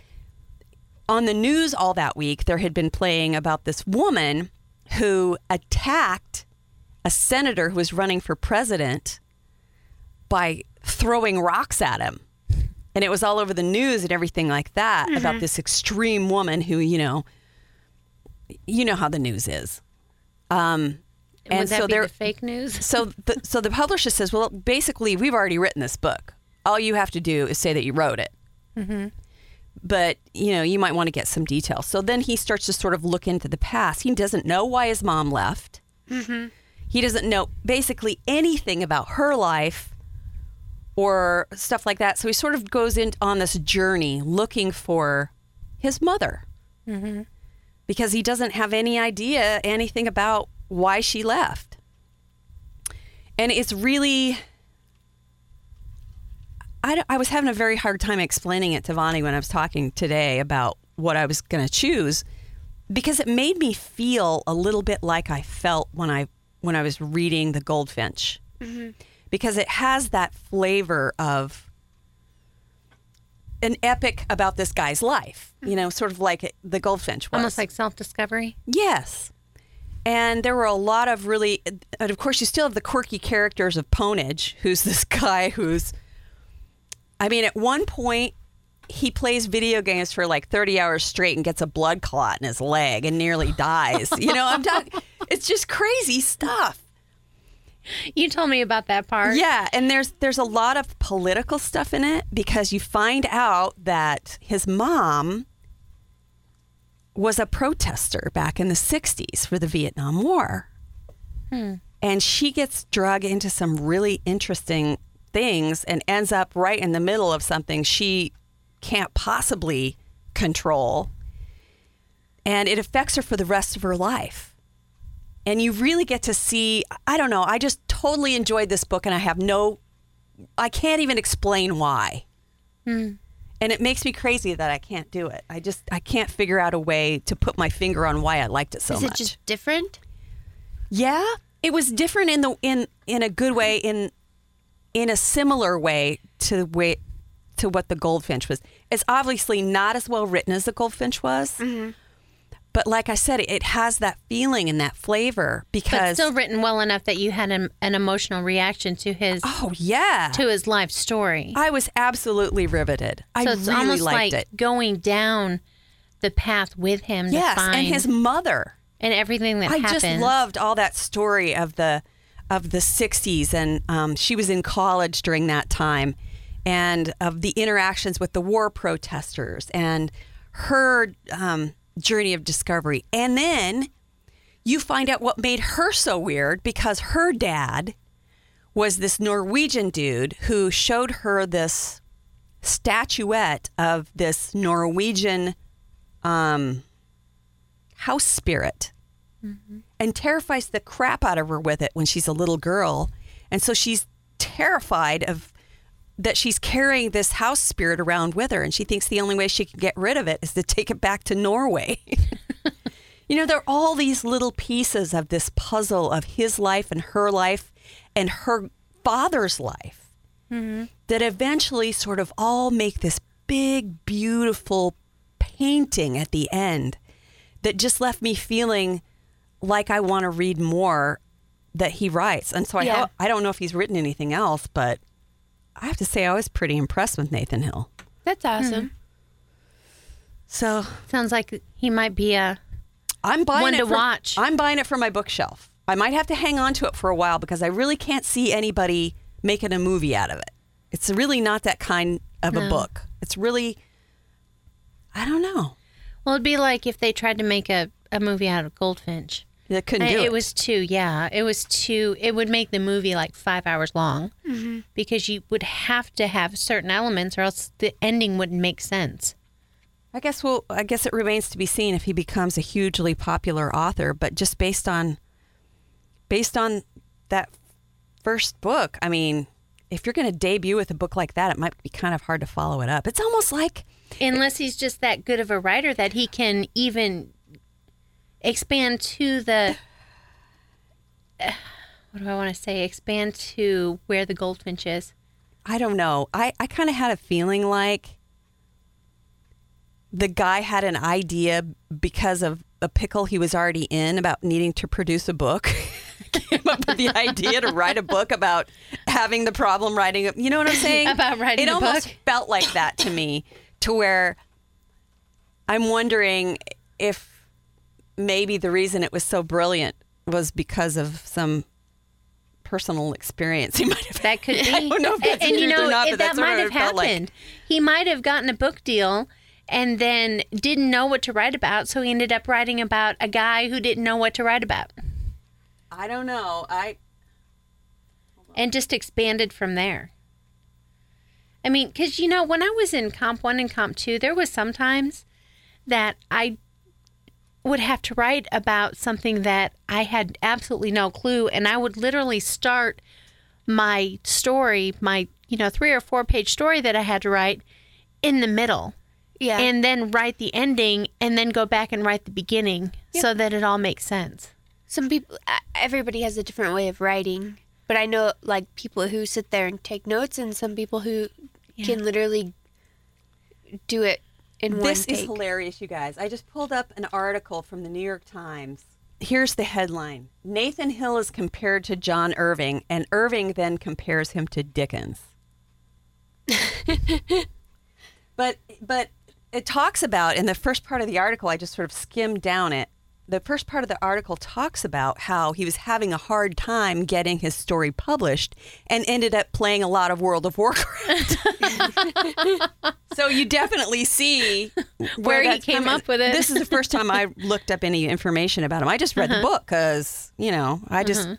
B: on the news all that week there had been playing about this woman who attacked a senator who was running for president by throwing rocks at him and it was all over the news and everything like that about this extreme woman who you know you know how the news is um
C: Would
B: and
C: that
B: so there
C: the fake news?
B: so the so the publisher says, well, basically, we've already written this book. All you have to do is say that you wrote it. But you know, you might want to get some details. So then he starts to sort of look into the past. He doesn't know why his mom left. Mm-hmm. He doesn't know basically anything about her life or stuff like that. So he sort of goes in on this journey looking for his mother. Mm-hmm. because he doesn't have any idea anything about why she left. And it's really. I, I was having a very hard time explaining it to Vonnie when I was talking today about what I was going to choose because it made me feel a little bit like I felt when I when I was reading The Goldfinch. Mm-hmm. Because it has that flavor of an epic about this guy's life, you know, sort of like The Goldfinch was.
C: Almost like self discovery.
B: Yes. And there were a lot of really, and of course, you still have the quirky characters of Pwnage, who's this guy who's, I mean, at one point, he plays video games for like 30 hours straight and gets a blood clot in his leg and nearly dies. you know, I'm talking, it's just crazy stuff.
C: You told me about that part.
B: Yeah, and there's there's a lot of political stuff in it because you find out that his mom was a protester back in the 60s for the Vietnam War. Hmm. And she gets drug into some really interesting things and ends up right in the middle of something she can't possibly control. And it affects her for the rest of her life. And you really get to see i don't know i just totally enjoyed this book and i have no i can't even explain why. Hmm. And it makes me crazy that i can't do it. I just i can't figure out a way to put my finger on why i liked it so
D: Is
B: much.
D: Is it just different?
B: yeah it was different in the in in a good way in in a similar way to way to what the goldfinch was it's obviously not as well written as the goldfinch was mm-hmm. but like i said it has that feeling and that flavor
C: But
B: because
C: still written well enough that you had an, an emotional reaction to his
B: oh yeah
C: to his life story.
B: I was absolutely riveted. I
C: it's
B: really
C: almost
B: liked
C: like
B: it.
C: going down the path with him
B: Yes,
C: to find
B: and his mother.
C: and everything that
B: happened.
C: I
B: just loved all that story of the of the '60s, and um, she was in college during that time, and of the interactions with the war protesters and her um, journey of discovery, and then you find out what made her so weird because her dad was this Norwegian dude who showed her this statuette of this Norwegian um, house spirit and terrifies the crap out of her with it when she's a little girl. And so she's terrified of that she's carrying this house spirit around with her and she thinks the only way she can get rid of it is to take it back to Norway. you know, there are all these little pieces of this puzzle of his life and her life and her father's life mm-hmm. that eventually sort of all make this big, beautiful painting at the end that just left me feeling like I want to read more that he writes. And so I,
D: Yeah.
B: ho- I don't know if he's written anything else, but I have to say I was pretty impressed with Nathan Hill.
D: That's awesome. Hmm.
B: So
C: Sounds like he might be a
B: I'm buying
C: One
B: it
C: to
B: for-
C: watch.
B: I'm buying it for my bookshelf. I might have to hang on to it for a while because I really can't see anybody making a movie out of it. It's really not that kind of a book. It's really, I don't know.
C: well. It'd be like if they tried to make a, a movie out of Goldfinch.
B: They couldn't
C: I-
B: do it.
C: it was too, yeah. It was too. It would make the movie like five hours long mm-hmm. because you would have to have certain elements, or else the ending wouldn't make sense.
B: I guess well, I guess it remains to be seen if he becomes a hugely popular author. But just based on, based on that first book, I mean, if you're going to debut with a book like that, it might be kind of hard to follow it up. It's almost like
C: Unless he's just that good of a writer that he can even expand to the. What do I want to say? Expand to where the goldfinch is.
B: I don't know. I, I kind of had a feeling like the guy had an idea because of a pickle he was already in about needing to produce a book. Came up with the idea to write a book about having the problem writing. A, you know what I'm saying?
C: About writing
B: It almost
C: book?
B: felt like that to me, to where I'm wondering if maybe the reason it was so brilliant was because of some personal experience he might have
C: That could be.
B: I don't know if that's
C: and, and you know
B: not, but
C: that
B: that's
C: might have
B: felt like.
C: happened. He might have gotten a book deal and then didn't know what to write about, so he ended up writing about a guy who didn't know what to write about,
B: I don't know. I
C: and just expanded from there. I mean, because you know, when I was in Comp One and Comp Two, there was sometimes that I would have to write about something that I had absolutely no clue, and I would literally start my story, my you know three or four page story that I had to write in the middle,
D: Yeah.
C: and then write the ending, and then go back and write the beginning so that it all makes sense.
D: some people, uh, everybody has a different way of writing. But I know like people who sit there and take notes, and some people who can literally do it in
B: This is hilarious, you guys. I just pulled up an article from the New York Times. Here's the headline Nathan Hill is compared to John Irving, and Irving then compares him to Dickens. but but it talks about in the first part of the article, I just sort of skimmed down it. The first part of the article talks about how he was having a hard time getting his story published and ended up playing a lot of World of Warcraft. so you definitely see
C: Where he came
B: coming.
C: up with it.
B: This is the first time I looked up any information about him. I just read the uh-huh. book because you know I just uh-huh.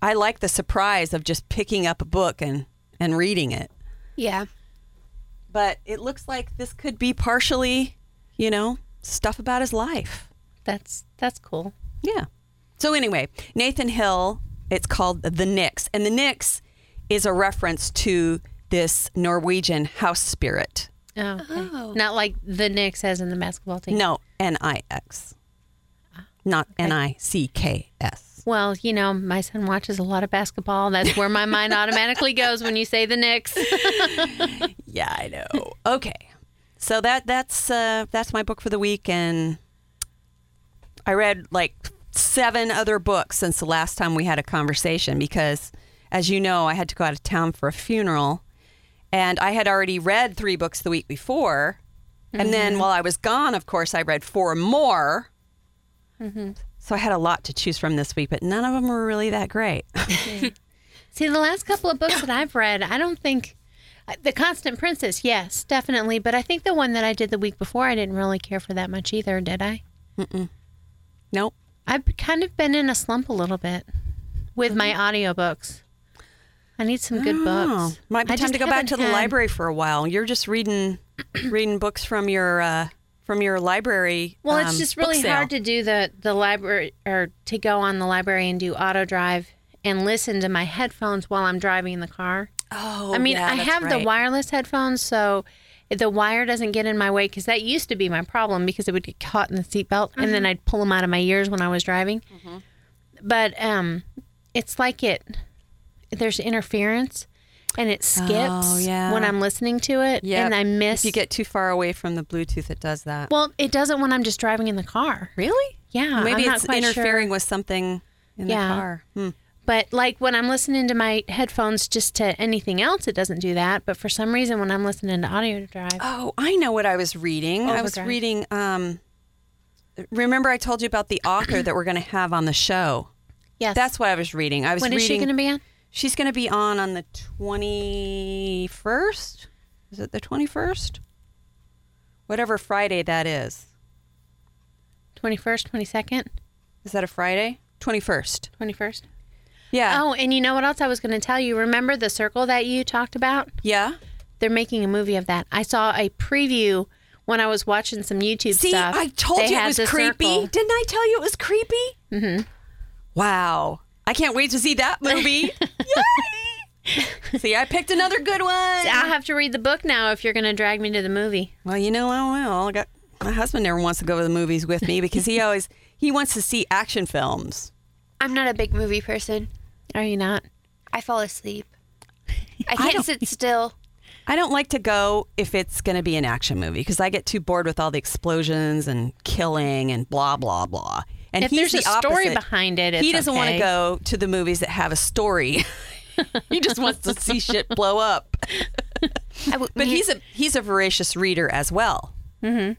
B: I like the surprise of just picking up a book and and reading it.
D: yeah.
B: But it looks like this could be partially, you know, stuff about his life.
C: That's that's cool.
B: Yeah. So anyway, Nathan Hill, it's called The Nix. And the Nix is a reference to this Norwegian house spirit.
C: Oh, okay. not like the Knicks as in the basketball team.
B: No, N I X. Not N I C K S.
C: Well, you know, my son watches a lot of basketball. That's where my mind automatically goes when you say the Knicks.
B: Yeah, I know. okay. So that that's uh that's my book for the week and I read like seven other books since the last time we had a conversation because as you know, I had to go out of town for a funeral and I had already read 3 books the week before. And then while I was gone, of course, I read four more. So I had a lot to choose from this week, but none of them were really that great.
C: See, the last couple of books that I've read, I don't think uh, The Constant Princess, yes, definitely, but I think the one that I did the week before, I didn't really care for that much either, did I?
B: Nope.
C: I've kind of been in a slump a little bit with my audiobooks. I need some good
B: Oh,
C: books.
B: might be
C: I
B: time to go back to the
C: had-
B: library for a while. You're just reading reading books from your uh, from your library.
C: Well,
B: um,
C: it's just really hard to do the the library or to go on the library and do OverDrive and listen to my headphones while I'm driving in the car.
B: Oh,
C: I mean,
B: yeah,
C: I have the wireless headphones, so the wire doesn't get in my way because that used to be my problem because it would get caught in the seatbelt and
B: Mm-hmm.
C: then I'd pull them out of my ears when I was driving. But um, it's like it there's interference and it skips
B: Oh, yeah.
C: when I'm listening to it,
B: Yep.
C: and I miss.
B: If you get too far away from the Bluetooth, it does that.
C: well, it doesn't when I'm just driving in the car.
B: really?
C: Yeah,
B: Maybe
C: I'm
B: it's interfering
C: sure.
B: with something in
C: Yeah.
B: the car. Hmm.
C: But like when I'm listening to my headphones just to anything else, it doesn't do that. But for some reason, when I'm listening to OverDrive,
B: Oh, I know what I was reading. I was reading. Um, remember, I told you about the author that we're going to have on the show.
C: yes,
B: That's what I was reading. I was
C: when is
B: reading.
C: she going to be on?
B: She's going to be on on the 21st. Is it the 21st? Whatever Friday that is.
C: Twenty first, twenty second,
B: Is that a Friday? 21st.
C: twenty first.
B: Yeah.
C: Oh, and you know what else I was going to tell you? Remember the circle that you talked about?
B: Yeah.
C: They're making a movie of that. I saw a preview when I was watching some YouTube
B: See,
C: stuff.
B: I told
C: They
B: you it was creepy.
C: circle.
B: Didn't I tell you it was creepy? Mm-hmm. Wow. I can't wait to see that movie. Yay! see, I picked another good one.
C: I'll have to read the book now if you're going to drag me to the movie.
B: Well, you know, I will. I got my husband never wants to go to the movies with me because he always he wants to see action films.
D: I'm not a big movie person.
C: Are you not?
D: I fall asleep. I can't
B: don't-
D: sit still.
B: I don't like to go if it's going to be an action movie because I get too bored with all the explosions and killing and blah blah blah. And
C: If there's
B: the
C: a story
B: opposite.
C: behind it,
B: he doesn't want to go to the movies that have a story. he just wants to see shit blow up.
D: I w-
B: But he's a he's a voracious reader as well. Mm-hmm.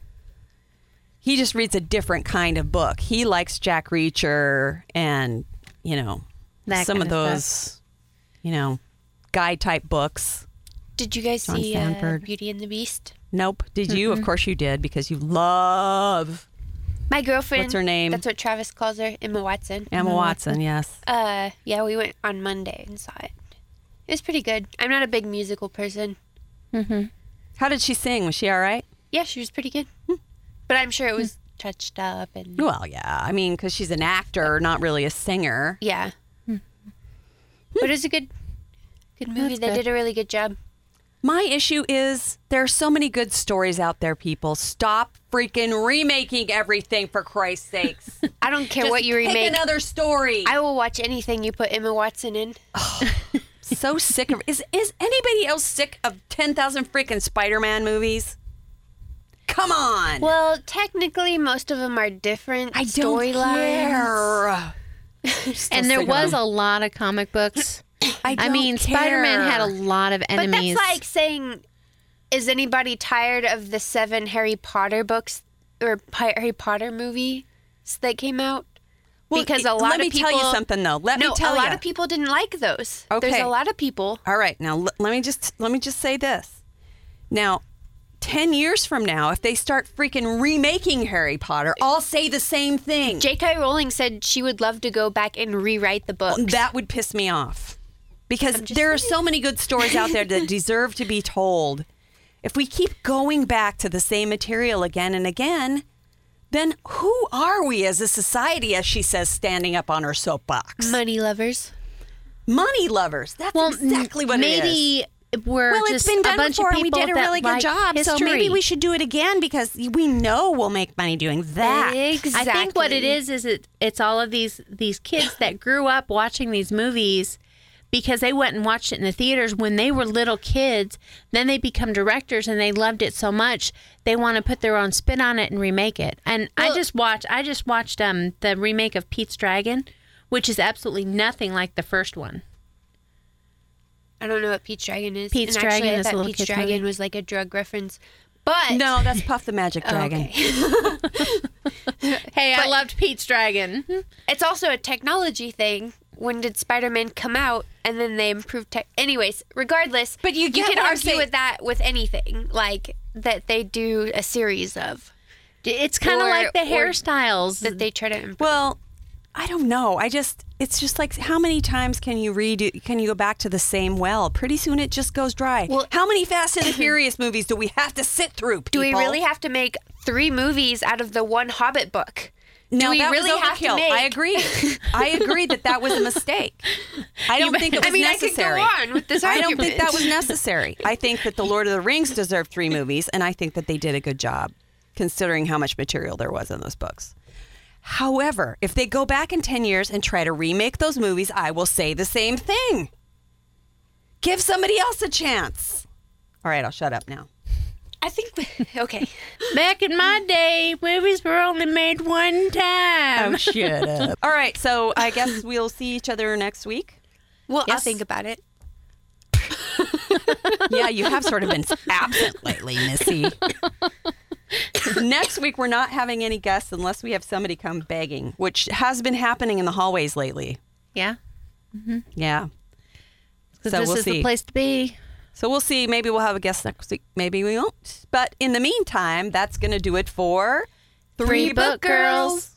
B: He just reads a different kind of book. He likes Jack Reacher and you know
C: That
B: some of
C: kind of
B: those you know guy type books.
D: Did you guys
B: John
D: see uh, Beauty and the Beast?
B: Nope. Did you? Of course you did because you love
D: My girlfriend.
B: What's her name?
D: That's what Travis calls her, Emma Watson.
B: Emma Watson. Yes.
D: Uh, yeah, we went on Monday and saw it. It was pretty good. I'm not a big musical person. Mhm.
B: How did she sing? Was she all right?
D: Yeah, she was pretty good. But I'm sure it was touched up and
B: Well, yeah. I mean, because she's an actor, not really a singer.
D: yeah. But it's a good, good movie.
C: That's
D: they
C: good.
D: did a really good job.
B: My issue is there are so many good stories out there, people. Stop freaking remaking everything for Christ's sakes.
D: I don't care
B: Just
D: what you
B: pick
D: remake.
B: another story.
D: I will watch anything you put Emma Watson in.
B: Oh, so sick of is is anybody else sick of 10,000 freaking Spider-Man movies? Come on.
D: Well, technically, most of them are different
B: I don't
D: storylines.
B: care.
C: And there was a lot of comic books.
B: I,
C: I mean, Spider Man had a lot of enemies.
D: But
C: enemies.
D: that's like saying, is anybody tired of the seven Harry Potter books or Harry Potter movies that came out?
B: Well,
D: because a
B: it-
D: lot
B: let
D: of
B: me
D: people,
B: tell you something though. Let
D: no,
B: me tell you,
D: a lot
B: you.
D: of people didn't like those.
B: Okay, There's
D: a lot of people.
B: All right, now l- let me just let me just say this. Now, 10 years from now, if they start freaking remaking Harry Potter, I'll say the same thing.
D: J.K. Rowling said she would love to go back and rewrite the book.
B: That would piss me off. Because there are so many good stories out there that deserve to be told. If we keep going back to the same material again and again, then who are we as a society, as she says, standing up on her soapbox?
D: Money lovers.
B: Money lovers. That's
C: well,
B: exactly what it is.
C: maybe we're
B: Well,
C: just
B: it's been
C: a
B: done
C: bunch
B: before, and we did a really good
C: like
B: job. So maybe we should do it again because we know we'll make money doing that.
D: Exactly.
C: I think what it is is it it's all of these these kids that grew up watching these movies because they went and watched it in the theaters when they were little kids. Then they become directors and they loved it so much they want to put their own spin on it and remake it. And I just watched I just watched um the remake of Pete's Dragon, which is absolutely nothing like the first one.
D: I don't know what Pete's Dragon is.
C: Pete's
D: and actually,
C: Dragon
D: I
C: is a
D: thought
C: little
D: Pete's
C: kid's
D: Dragon
C: movie.
D: was like a drug reference. But
B: No, that's Puff the Magic oh, Dragon.
D: Okay.
C: Hey, I loved Pete's Dragon.
D: it's also a technology thing. When did Spider-Man come out? And then they improved tech. Anyways, regardless,
B: But you get
D: can argue
B: saying.
D: with that with anything like that they do a series of
C: It's kind of like the hairstyles.
D: that they try to improve.
B: Well, I don't know. I just it's just like how many times can you redo can you go back to the same well? Pretty soon it just goes dry.
D: Well-
B: how many Fast and the Furious movies do we have to sit through?
D: do we really have to make three movies out of the one Hobbit book?
B: No,
D: we
B: that
D: really
B: was
D: have to make?
B: I agree. I agree that that was a mistake. I don't think it was
D: I mean, I could go
B: necessary.
D: on with this
B: I don't think that was necessary. I think that the Lord of the Rings deserved three movies, and I think that they did a good job, considering how much material there was in those books. However, if they go back in 10 years and try to remake those movies, I will say the same thing. Give somebody else a chance. All right, I'll shut up now.
D: I think. Okay.
C: Back in my day, movies were only made one time.
B: Oh, shut up. All right, so I guess we'll see each other next week.
D: Well, I'll think about it.
B: Yeah, you have sort of been absent lately, Missy. Next week, we're not having any guests unless we have somebody come begging, which has been happening in the hallways lately.
C: Yeah, mm-hmm.
B: Yeah.
C: 'cause
B: So
C: this
B: we'll
C: is
B: see.
C: the place to be.
B: So we'll see. Maybe we'll have a guest next week. Maybe we won't. But in the meantime, that's going to do it for
C: Three Book Girls.